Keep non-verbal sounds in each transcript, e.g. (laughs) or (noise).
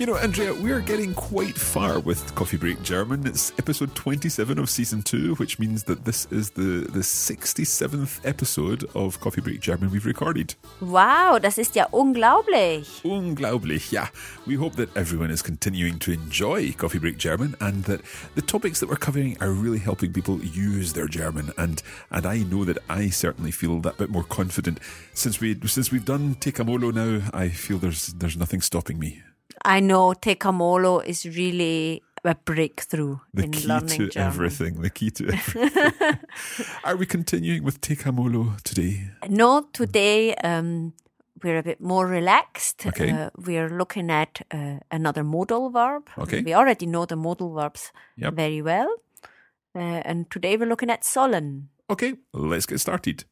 You know, Andrea, we are getting quite far with Coffee Break German. It's episode 27 of season 2, which means that this is the, the 67th episode of Coffee Break German we've recorded. Wow, das ist ja unglaublich. Unglaublich, yeah. We hope that everyone is continuing to enjoy Coffee Break German and that the topics that we're covering are really helping people use their German. And and I know that I certainly feel that bit more confident since we since we've done Tekamolo now. I feel there's there's nothing stopping me. I know Tekamolo is really a breakthrough The in key learning to German. everything. The key to (laughs) everything. are we continuing with Tekamolo today? No, today um, we're a bit more relaxed. Okay. Uh, we're looking at uh, another modal verb. Okay. We already know the modal verbs Yep. very well. Uh, and today we're looking at sollen. Okay, let's get started.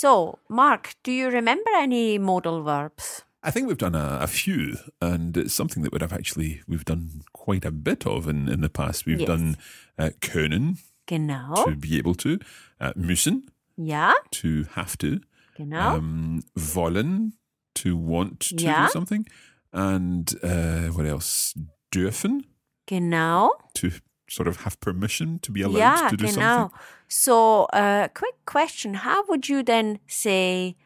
So, Mark, do you remember any modal verbs? I think we've done a, a few, and it's something that would have actually we've done quite a bit of in, in the past. We've Yes. done uh, können Genau. to be able to, uh, müssen yeah, to have to, genau. um, wollen to want to Yeah. do something, and uh, what else? Dürfen genau. to sort of have permission to be allowed Ja, to do genau. something. So, uh, quick question. How would you then say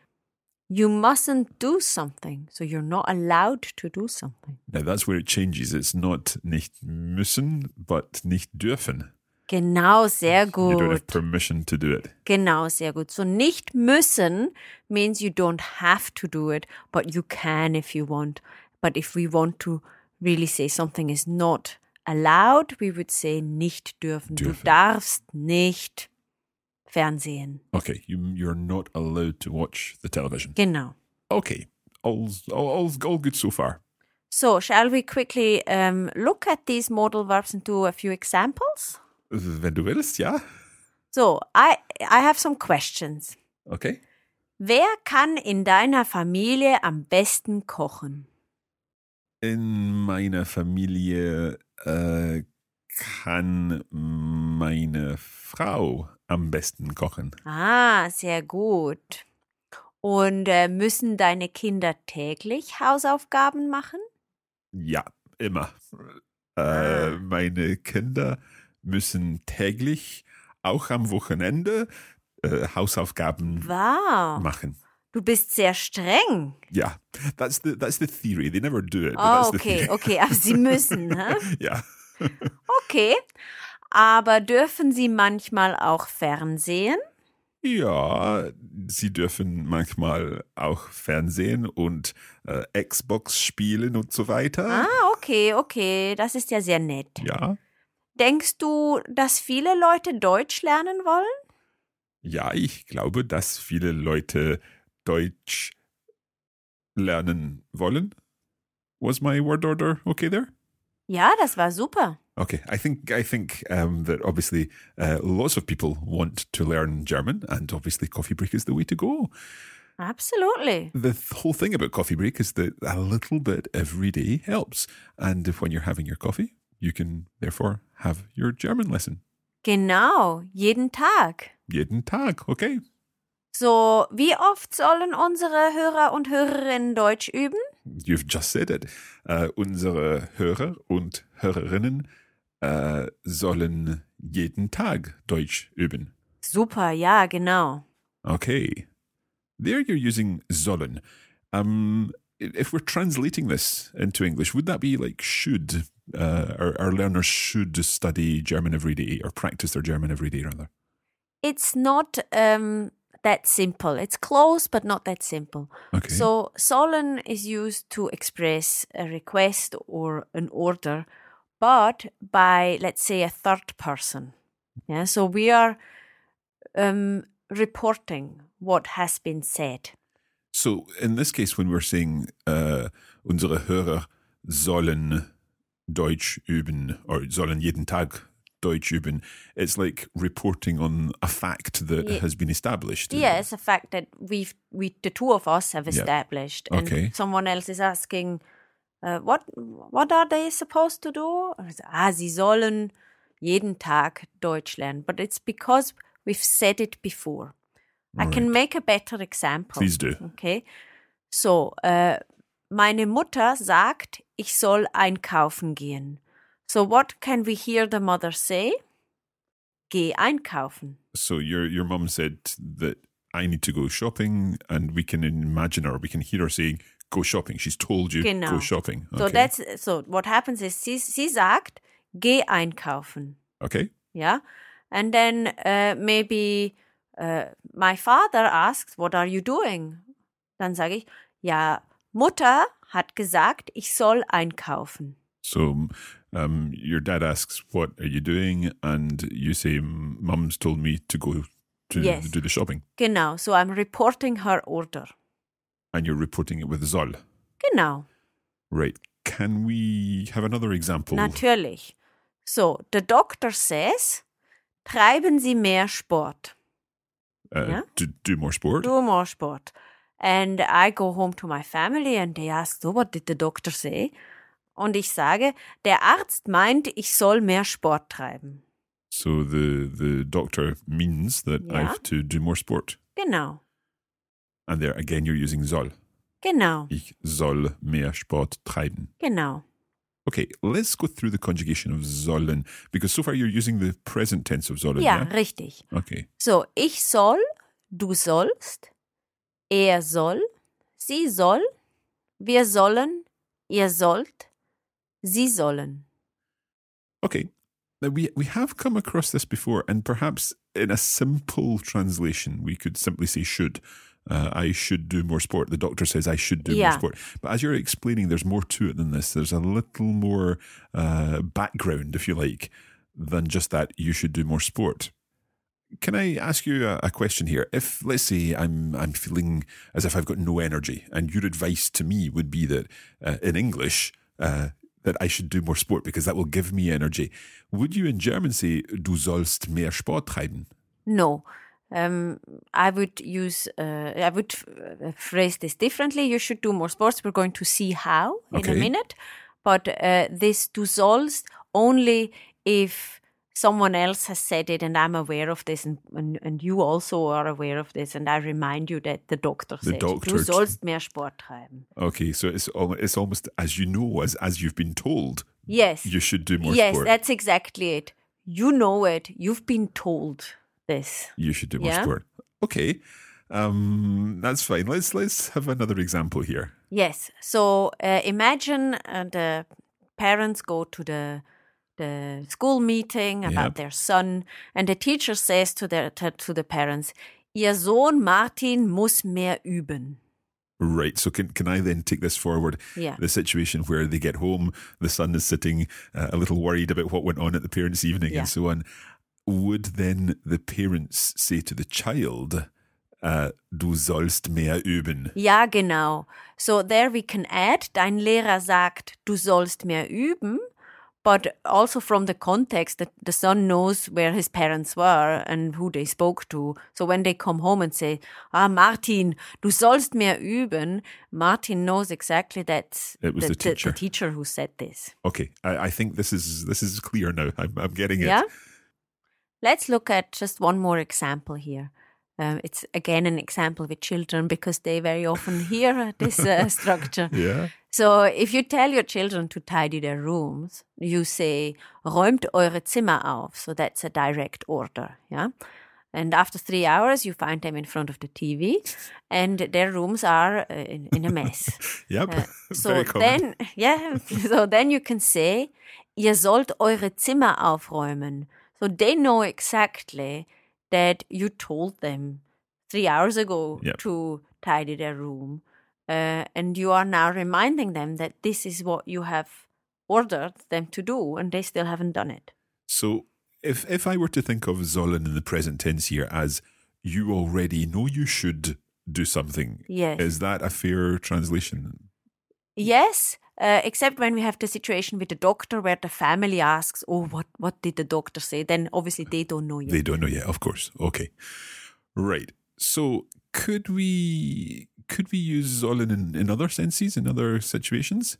you mustn't do something? So you're not allowed to do something. Now that's where it changes. It's not nicht müssen, but nicht dürfen. Genau, sehr gut. You don't have permission to do it. Genau, sehr gut. So nicht müssen means you don't have to do it, but you can if you want. But if we want to really say something is not allowed, we would say nicht dürfen. Du darfst nicht Fernsehen. Okay, you, you're not allowed to watch the television. Genau. Okay, all, all, all, all good so far. So, shall we quickly um, look at these modal verbs and do a few examples? Wenn du willst, ja. So, I I have some questions. Okay. Wer kann in deiner Familie am besten kochen? In meiner Familie äh, kann meine Frau am besten kochen. Ah, sehr gut. Und äh, müssen deine Kinder täglich Hausaufgaben machen? Ja, immer. Äh, Ah. meine Kinder müssen täglich, auch am Wochenende, äh, Hausaufgaben Wow. machen. Du bist sehr streng. Yeah, that's the that's the theory. They never do it. Oh, okay, okay, aber sie müssen. hä? (laughs) Ja. Okay. Aber dürfen sie manchmal auch Fernsehen? Ja, sie dürfen manchmal auch Fernsehen und äh, Xbox spielen und so weiter. Ah, okay, okay. Das ist ja sehr nett. Ja, Denkst du, dass viele Leute Deutsch lernen wollen? ja, ich glaube, dass viele Leute Deutsch lernen wollen. Was my word order okay there? Ja, das war super. Okay, I think I think um, that obviously uh, lots of people want to learn German, and obviously Coffee Break is the way to go. Absolutely. The th- whole thing about Coffee Break is that a little bit every day helps, and if when you're having your coffee, you can therefore have your German lesson Genau, jeden Tag. jeden Tag. Okay, So, wie oft sollen unsere Hörer und Hörerinnen Deutsch üben? you've just said it. Uh, unsere Hörer und Hörerinnen uh, sollen jeden Tag Deutsch üben. Super, ja, genau. Okay. There you're using sollen. Um, if we're translating this into English, would that be like should? Uh, our, our learners should study German every day or practice their German every day, rather. It's not um, that simple. It's close, but not that simple. Okay. So sollen is used to express a request or an order, but by let's say a third person. Yeah. So we are um, reporting what has been said. So in this case, when we're saying uh, unsere Hörer sollen Deutsch üben or sollen jeden Tag Deutsch üben, it's like reporting on a fact that Ye- has been established. Yes, a fact that we've we the two of us have Yeah. established, and Okay. someone else is asking, uh, what what are they supposed to do? Ah, sie sollen jeden Tag Deutsch lernen, but it's because we've said it before. I can make a better example. Please do. Okay, so äh, meine Mutter sagt, ich soll einkaufen gehen. So what can we hear the mother say? Geh einkaufen. So your your mum said that I need to go shopping, and we can imagine her, we can hear her saying, "Go shopping." She's told you Genau. go shopping. So that's so what happens is sie, sie sagt, geh einkaufen. okay. Yeah. And then uh, maybe uh, my father asks, what are you doing? Dann sage ich, ja, Mutter hat gesagt, ich soll einkaufen. So um, your dad asks, "What are you doing?" And you say, "Mum's told me to go to Yes. do the shopping," Genau. So I'm reporting her order. And you're reporting it with soll. Genau. Right? Can we have another example? Natürlich. So, the doctor says, treiben Sie mehr Sport. uh, Yeah. To do more sport. Do more sport. And I go home to my family and they ask, so what did the doctor say? Und ich sage, der Arzt meint, ich soll mehr Sport treiben. So the the doctor means that I Yeah. have to do more sport, Genau, and there again you're using soll. genau, Ich soll mehr Sport treiben. genau. Okay, let's go through the conjugation of sollen because so far you're using the present tense of sollen. Ja, Yeah. richtig. Okay. So, ich soll, du sollst, er soll, sie soll, wir sollen, ihr sollt, sie sollen. Okay. Now we we have come across this before, and perhaps in a simple translation, we could simply say should. Uh, I should do more sport. The doctor says I should do more sport. But as you're explaining, there's more to it than this. There's a little more uh, background, if you like, than just that you should do more sport. Can I ask you a, a question here? If let's say I'm I'm feeling as if I've got no energy, and your advice to me would be that uh, in English uh, that I should do more sport because that will give me energy. Would you in German say du sollst mehr Sport treiben? No. Um, I would use, uh, I would uh, phrase this differently. You should do more sports. We're going to see how in Okay. a minute. But uh, this du sollst only if someone else has said it and I'm aware of this and, and, and you also are aware of this and I remind you that the doctor The said doctor du sollst mehr Sport treiben. Okay, so it's al- it's almost as you know as as you've been told Yes. you should do more sports. yes, sport. that's exactly it. You know it. You've been told this. you should do more Yeah. sport. Okay, um, that's fine. Let's let's have another example here. Yes. So uh, imagine uh, the parents go to the the school meeting about Yep. their son, and the teacher says to the to, to the parents, "Ihr Sohn Martin muss mehr üben." Right. So can can I then take this forward? Yeah. The situation where they get home, the son is sitting uh, a little worried about what went on at the parents' evening Yeah. and so on. Would then the parents say to the child, uh, "Du sollst mehr üben"? Ja, genau. So there we can add, dein Lehrer sagt, du sollst mehr üben, but also from the context that the son knows where his parents were and who they spoke to. So when they come home and say, ah, Martin, du sollst mehr üben, Martin knows exactly that It was the teacher. the teacher who said this. Okay, I, I think this is this is clear now. I'm, I'm getting it. Yeah? Let's look at just one more example here. Um, it's again an example with children because they very often (laughs) hear this uh, structure. (laughs) Yeah. So if you tell your children to tidy their rooms, you say, räumt eure Zimmer auf. So that's a direct order, yeah? And after three hours, you find them in front of the TV and their rooms are uh, in, in a mess. (laughs) Yep. Uh, so then, yeah, so then you can say, ihr sollt eure Zimmer aufräumen. So they know exactly that you told them three hours ago Yep. to tidy their room. Uh, and you are now reminding them that this is what you have ordered them to do, and they still haven't done it. So if if I were to think of sollen in the present tense here as you already know you should do something, Yes. is that a fair translation? Yes, uh, except when we have the situation with the doctor where the family asks, "Oh, what what did the doctor say?" Then obviously they don't know yet. They don't know yet, of course. Okay. Right. So could we could we use sollen in, in other senses, in other situations?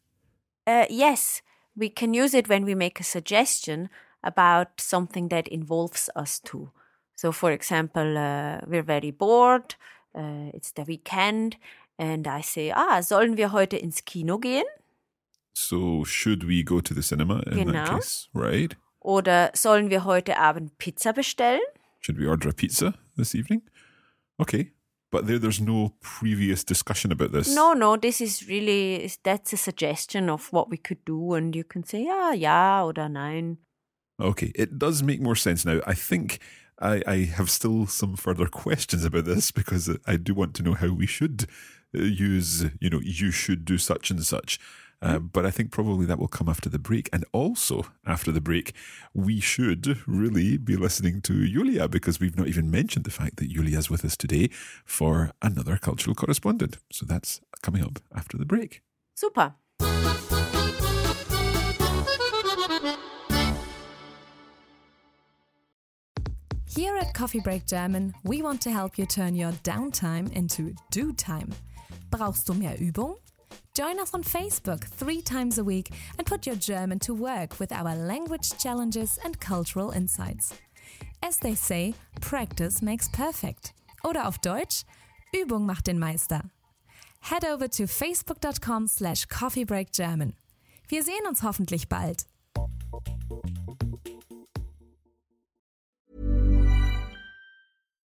Uh, yes, we can use it when we make a suggestion about something that involves us too. So, for example, uh, we're very bored, uh, it's the weekend, and I say, ah, sollen wir heute ins Kino gehen? So should we go to the cinema in that Genau. case? Right. Oder sollen wir heute Abend Pizza bestellen? Should we order a pizza this evening? Okay. But there there's no previous discussion about this. No, no, this is really, that's a suggestion of what we could do, and you can say, ah, ja oder nein. Okay, it does make more sense now. I think I, I have still some further questions about this because I do want to know how we should uh, use, you know, you should do such and such. Uh, but I think probably that will come after the break. And also after the break, we should really be listening to Julia because we've not even mentioned the fact that Julia's with us today for another cultural correspondent. So that's coming up after the break. Super. Here at Coffee Break German, we want to help you turn your downtime into do time. Brauchst du mehr Übung? Join us on Facebook three times a week and put your German to work with our language challenges and cultural insights. As they say, practice makes perfect. Oder auf Deutsch, Übung macht den Meister. Head over to facebook.com slash coffeebreakgerman. Wir sehen uns hoffentlich bald.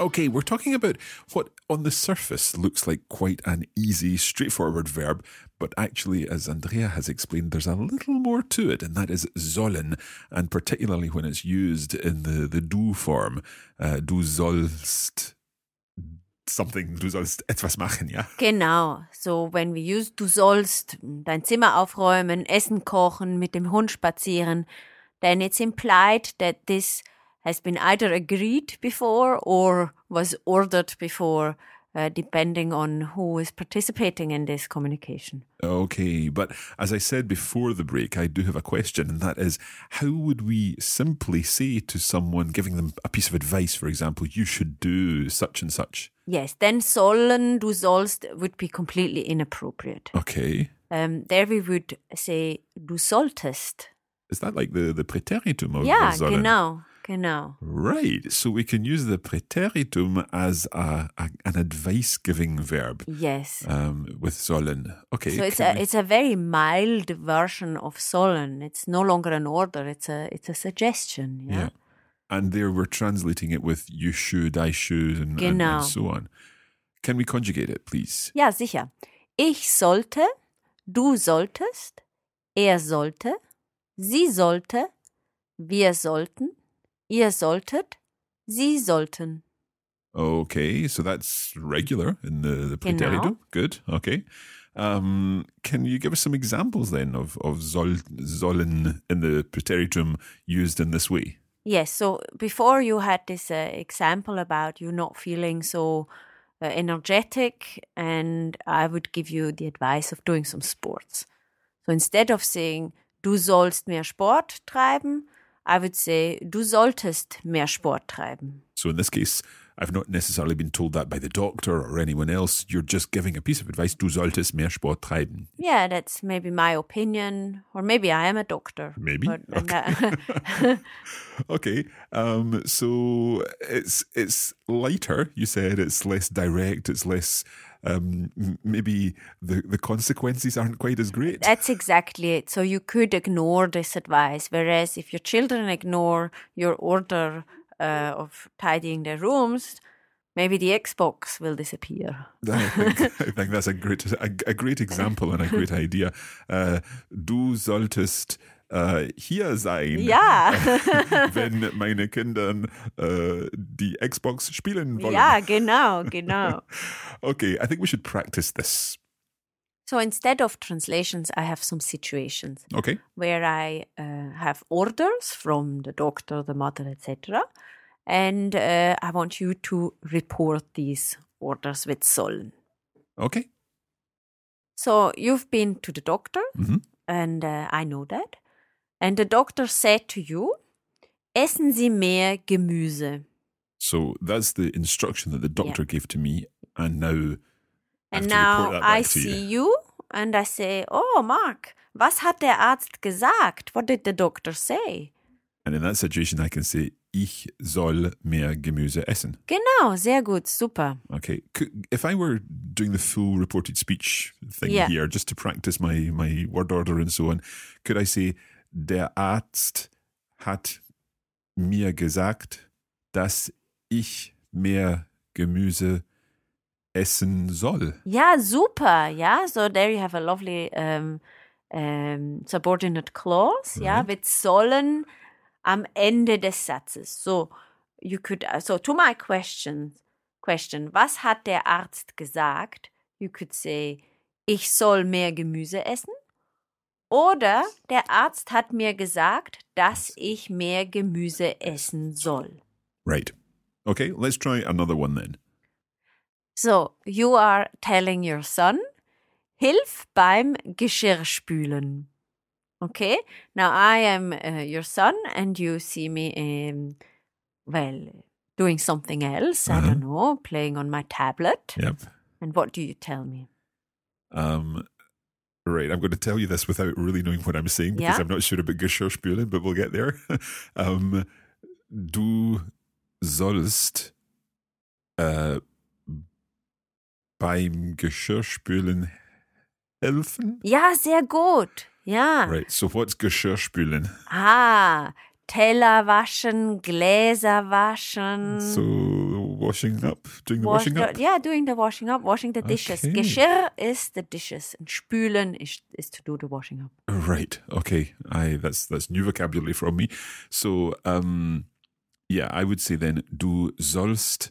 Okay, we're talking about what on the surface looks like quite an easy, straightforward verb, but actually, as Andrea has explained, there's a little more to it, and that is sollen, and particularly when it's used in the, the du form. Uh, du sollst something, du sollst etwas machen, ja? Genau. So, when we use du sollst dein Zimmer aufräumen, Essen kochen, mit dem Hund spazieren, then it's implied that this has been either agreed before or was ordered before, uh, depending on who is participating in this communication. Okay, but as I said before the break, I do have a question, and that is how would we simply say to someone, giving them a piece of advice, for example, you should do such and such? Yes, then sollen, du sollst would be completely inappropriate. Okay. Um, there we would say du solltest. Is that like the, the Präteritum of Ja, sollen? genau, genau. Right. So we can use the Präteritum as a, a, an advice giving verb Yes. um, with sollen. Okay. So it's a we- it's a very mild version of sollen. It's no longer an order. It's a it's a suggestion. Yeah. yeah. And there we're translating it with you should, I should, and, and- and so on. Can we conjugate it, please? Ja, sicher. Ich sollte, du solltest, er sollte, sie sollte, wir sollten, ihr solltet, Sie sollten. Okay, so that's regular in the, the Genau. preteritum. Good. Okay. Um, can you give us some examples then of, of soll, sollen in the preteritum used in this way? Yes, so before you had this uh, example about you not feeling so uh, energetic, and I would give you the advice of doing some sports. So instead of saying, du sollst mehr Sport treiben, I would say, du solltest mehr Sport treiben. So in this case, I've not necessarily been told that by the doctor or anyone else. You're just giving a piece of advice. Du solltest mehr Sport treiben. Yeah, that's maybe my opinion, or maybe I am a doctor. Maybe. But, uh, (laughs) Okay. Um, so it's it's lighter. You said it's less direct. It's less. Um, maybe the the consequences aren't quite as great. That's exactly it. So you could ignore this advice. Whereas if your children ignore your order uh, of tidying their rooms, maybe the Xbox will disappear. (laughs) I think, I think that's a great a, a great example and a (laughs) great idea. Uh, du solltest uh, hier sein, Ja. (laughs) wenn meine Kinder uh, die Xbox spielen wollen. ja, genau, genau. Okay, I think we should practice this. So instead of translations, I have some situations Okay. where I uh, have orders from the doctor, the mother, etc. And uh, I want you to report these orders with sollen. Okay. So you've been to the doctor, Mhm. and uh, I know that. And the doctor said to you, Essen Sie mehr Gemüse. So that's the instruction that the doctor gave to me, and now. And now I see you. and I say, Oh, Mark, was hat der Arzt gesagt? What did the doctor say? And in that situation, I can say, ich soll mehr Gemüse essen. Genau, sehr gut, super. Okay. If I were doing the full reported speech thing Yeah. here, just to practice my, my word order and so on, could I say, der Arzt hat mir gesagt, dass ich mehr Gemüse essen soll? Ja, super. Ja, so there you have a lovely um, um, subordinate clause. Ja, Mhm. mit sollen am Ende des Satzes. So, you could, so to my question, question, was hat der Arzt gesagt? You could say, ich soll mehr Gemüse essen. Oder der Arzt hat mir gesagt, dass ich mehr Gemüse essen soll. Right. Okay, let's try another one then. So, you are telling your son, hilf beim Geschirrspülen. Okay? Now I am uh, your son and you see me, um, well, doing something else. I don't know, playing on my tablet. Yep. And what do you tell me? Um, right, I'm going to tell you this without really knowing what I'm saying because Yeah. I'm not sure about Geschirrspülen, but we'll get there. (laughs) um, du sollst äh, beim Geschirrspülen helfen. Ja, sehr gut. Ja. Right, so what's Geschirrspülen? Ah, Teller waschen, Gläser waschen. So washing up, doing the Wash washing up? Yeah, doing the washing up, washing the dishes. Okay. Geschirr is the dishes, and spülen is, is to do the washing up. Right. Okay. I that's that's new vocabulary from me. So um yeah, I would say then du sollst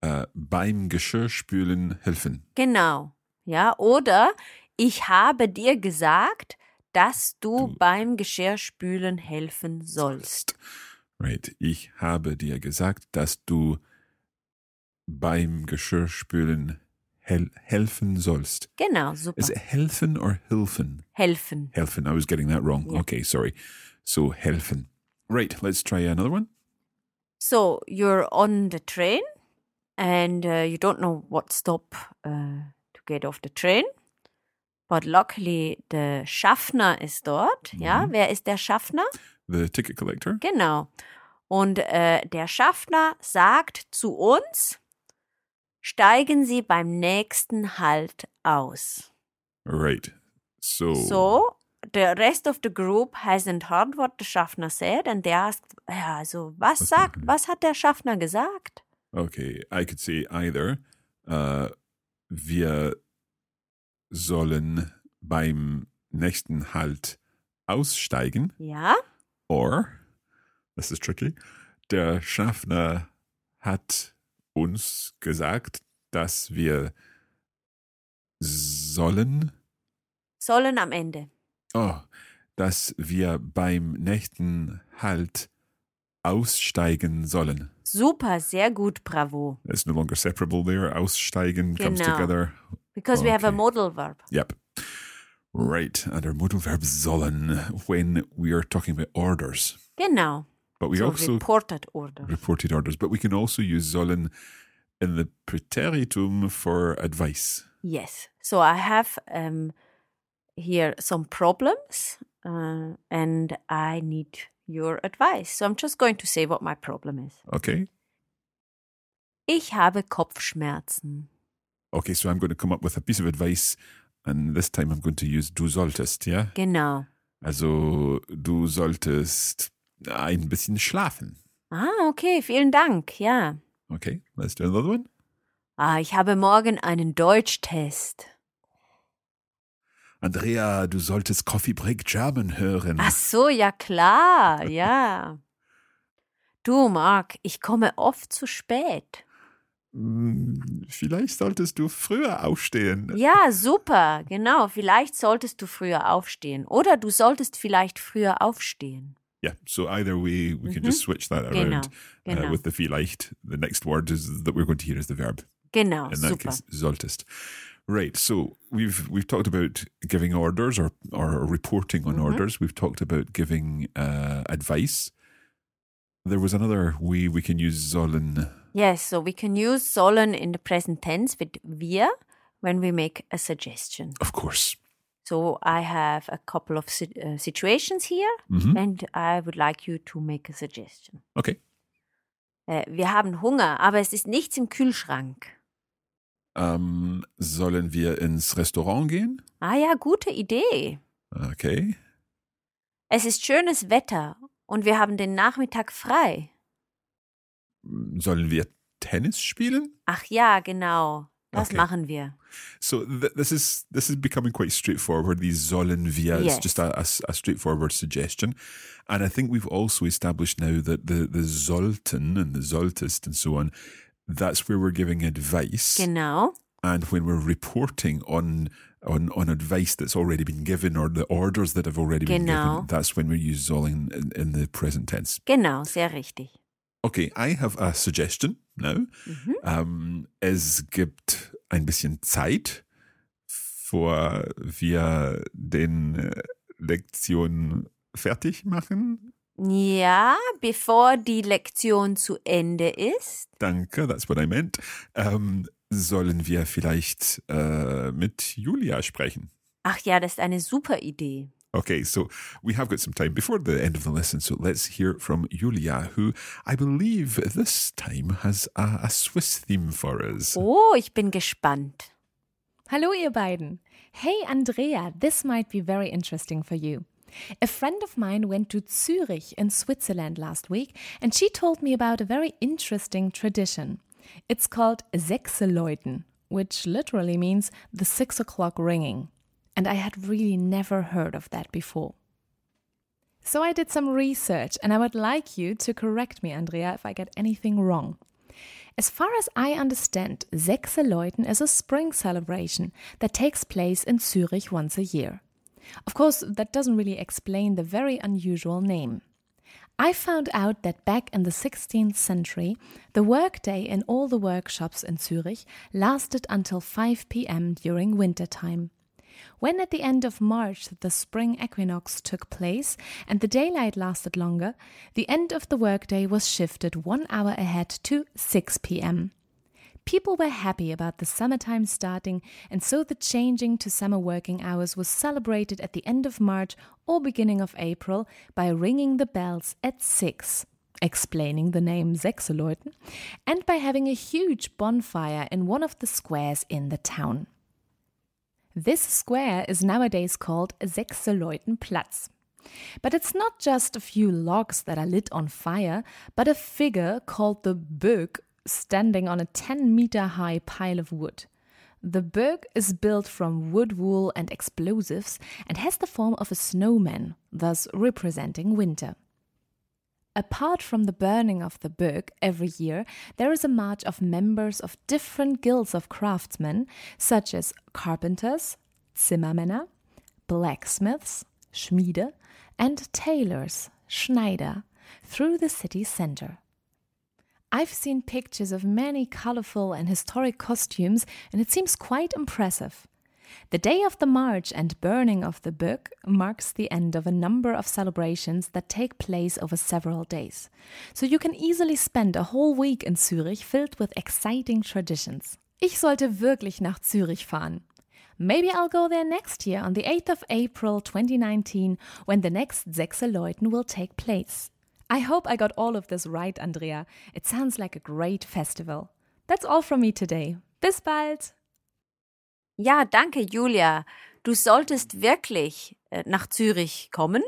äh, beim Geschirrspülen helfen. Genau. Ja, oder ich habe dir gesagt, dass du, beim Geschirrspülen helfen sollst. Right. Ich habe dir gesagt, dass du beim Geschirrspülen hel helfen sollst. Genau, super. Is it helfen or hilfen? Helfen. Helfen. I was getting that wrong. Yeah. Okay, sorry. So helfen. Right, let's try another one. So you're on the train and uh, you don't know what stop uh, to get off the train. But luckily, the Schaffner ist dort. Ja, wer ist der Schaffner? The ticket collector. Genau. Und äh, der Schaffner sagt zu uns, steigen Sie beim nächsten Halt aus. Right. So So, the rest of the group hasn't heard what the Schaffner said and they asked, ja, also was sagt, was hat der Schaffner gesagt? Okay, I could say either uh, wir sollen beim nächsten Halt aussteigen Ja, or this is tricky. Der Schaffner hat uns gesagt, dass wir sollen, Sollen am Ende. oh, dass wir beim nächsten Halt aussteigen sollen. Super, sehr gut, bravo. It's no longer separable there. Aussteigen comes together. Because we have a modal verb. Yep. Right. And our modal verb sollen when we are talking about orders. Genau. But we so also reported order. reported orders, but we can also use sollen in the Präteritum for advice. Yes. So I have um, here some problems uh, and I need your advice. So I'm just going to say what my problem is. Okay. Ich habe Kopfschmerzen. Okay, so I'm going to come up with a piece of advice, and this time I'm going to use du solltest, ja? Genau. Also, du solltest ein bisschen schlafen. Ah, okay, vielen Dank. Ja. Okay, let's do another one. Ah, ich habe morgen einen Deutschtest. Andrea, du solltest Coffee Break German hören. Ach so, ja klar, (laughs) ja. Du, Marc, ich komme oft zu spät. Hm, Vielleicht solltest du früher aufstehen. Ja, super, genau. Vielleicht solltest du früher aufstehen. Oder du solltest vielleicht früher aufstehen. Yeah, so either way, we can just switch that Genau, around uh, genau. with the vielleicht. The next word is that we're going to hear is the verb. Genau, In that super. case, solltest. Right. So we've we've talked about giving orders or or reporting Mm-hmm. on orders. We've talked about giving uh, advice. There was another way we can use sollen. Yes, so we can use sollen in the present tense with wir when we make a suggestion. Of course. So I have a couple of uh, situations here Mhm. and I would like you to make a suggestion. Okay. Äh, wir haben Hunger, aber es ist nichts im Kühlschrank. Ähm, sollen wir ins Restaurant gehen? Ah ja, gute Idee. Okay. Es ist schönes Wetter und wir haben den Nachmittag frei. Sollen wir Tennis spielen? Ach ja, genau. Das Okay. machen wir. So th- this is this is becoming quite straightforward. These sollen wir is Yes. just a, a a straightforward suggestion, and I think we've also established now that the the sollten and the solltest and so on, that's where we're giving advice, Genau. and when we're reporting on on on advice that's already been given or the orders that have already been Genau. given, that's when we use sollen in, in the present tense. Genau, sehr richtig. Okay, I have a suggestion now. Ähm, es gibt ein bisschen Zeit, vor wir den äh, Lektion fertig machen. Ja, bevor die Lektion zu Ende ist. Danke, that's what I meant. Ähm, sollen wir vielleicht äh, mit Julia sprechen? Ach ja, das ist eine super Idee. Okay, so we have got some time before the end of the lesson, so let's hear from Julia, who I believe this time has a, a Swiss theme for us. Oh, ich bin gespannt. Hallo ihr beiden. Hey Andrea, this might be very interesting for you. A friend of mine went to Zurich in Switzerland last week and she told me about a very interesting tradition. It's called Sechseläuten, which literally means the six o'clock ringing. And I had really never heard of that before. So I did some research and I would like you to correct me, Andrea, if I get anything wrong. As far as I understand, Sechseläuten is a spring celebration that takes place in Zurich once a year. Of course, that doesn't really explain the very unusual name. I found out that back in the 16th century, the workday in all the workshops in Zurich lasted until 5 pm during winter time. When at the end of March the spring equinox took place and the daylight lasted longer, the end of the workday was shifted one hour ahead to 6 pm. People were happy about the summertime starting, and so the changing to summer working hours was celebrated at the end of March or beginning of April by ringing the bells at 6, explaining the name Sechseläuten, and by having a huge bonfire in one of the squares in the town. This square is nowadays called Sechseläutenplatz. But it's not just a few logs that are lit on fire, but a figure called the Böögg standing on a 10 meter high pile of wood. The Böögg is built from wood, wool, and explosives and has the form of a snowman, thus representing winter. Apart from the burning of the Böögg every year, there is a march of members of different guilds of craftsmen, such as carpenters, Zimmermänner, blacksmiths, Schmiede, and tailors, Schneider, through the city center. I've seen pictures of many colorful and historic costumes, and it seems quite impressive. The day of the march and burning of the Böögg marks the end of a number of celebrations that take place over several days. So you can easily spend a whole week in Zürich filled with exciting traditions. Ich sollte wirklich nach Zürich fahren. Maybe I'll go there next year on the 8th of April 2019 when the next Sechseläuten will take place. I hope I got all of this right, Andrea. It sounds like a great festival. That's all from me today. Bis bald! Ja, danke, Julia. Du solltest wirklich äh, nach Zürich kommen.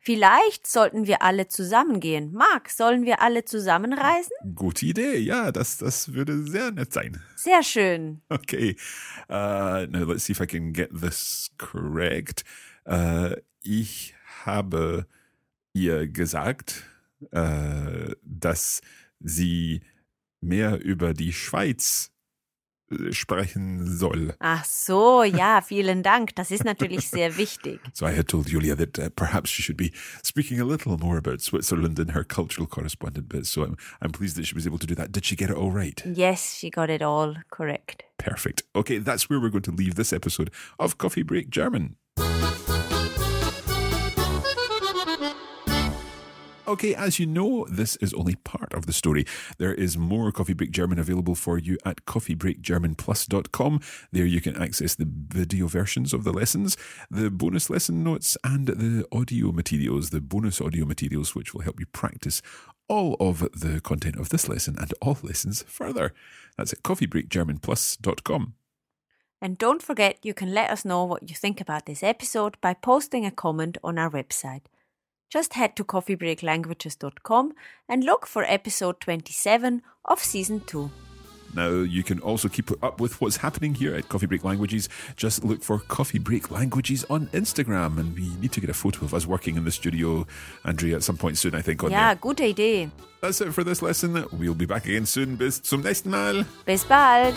Vielleicht sollten wir alle zusammengehen. Marc, sollen wir alle zusammenreisen? Gute Idee, ja, das, das würde sehr nett sein. Sehr schön. Okay, uh, now let's see if I can get this correct. Uh, ich habe ihr gesagt, uh, dass sie mehr über die Schweiz sprechen soll. Ach so, ja, vielen Dank. Das ist natürlich sehr wichtig. (laughs) So I had told Julia that uh, perhaps she should be speaking a little more about Switzerland in her cultural correspondent bit. So I'm, I'm pleased that she was able to do that. Did she get it all right? Yes, she got it all correct. Perfect. Okay, that's where we're going to leave this episode of Coffee Break German. Okay, as you know, this is only part of the story. There is more Coffee Break German available for you at coffeebreakgermanplus.com. There you can access the video versions of the lessons, the bonus lesson notes, and the audio materials, the bonus audio materials, which will help you practice all of the content of this lesson and all lessons further. That's at coffeebreakgermanplus.com. And don't forget, you can let us know what you think about this episode by posting a comment on our website. Just head to coffeebreaklanguages.com and look for episode 27 of season 2. Now, you can also keep up with what's happening here at Coffee Break Languages. Just look for Coffee Break Languages on Instagram, and we need to get a photo of us working in the studio, Andrea, at some point soon, I think. On Ja, there. gute Idee. That's it for this lesson. We'll be back again soon. Bis zum nächsten Mal. Bis bald.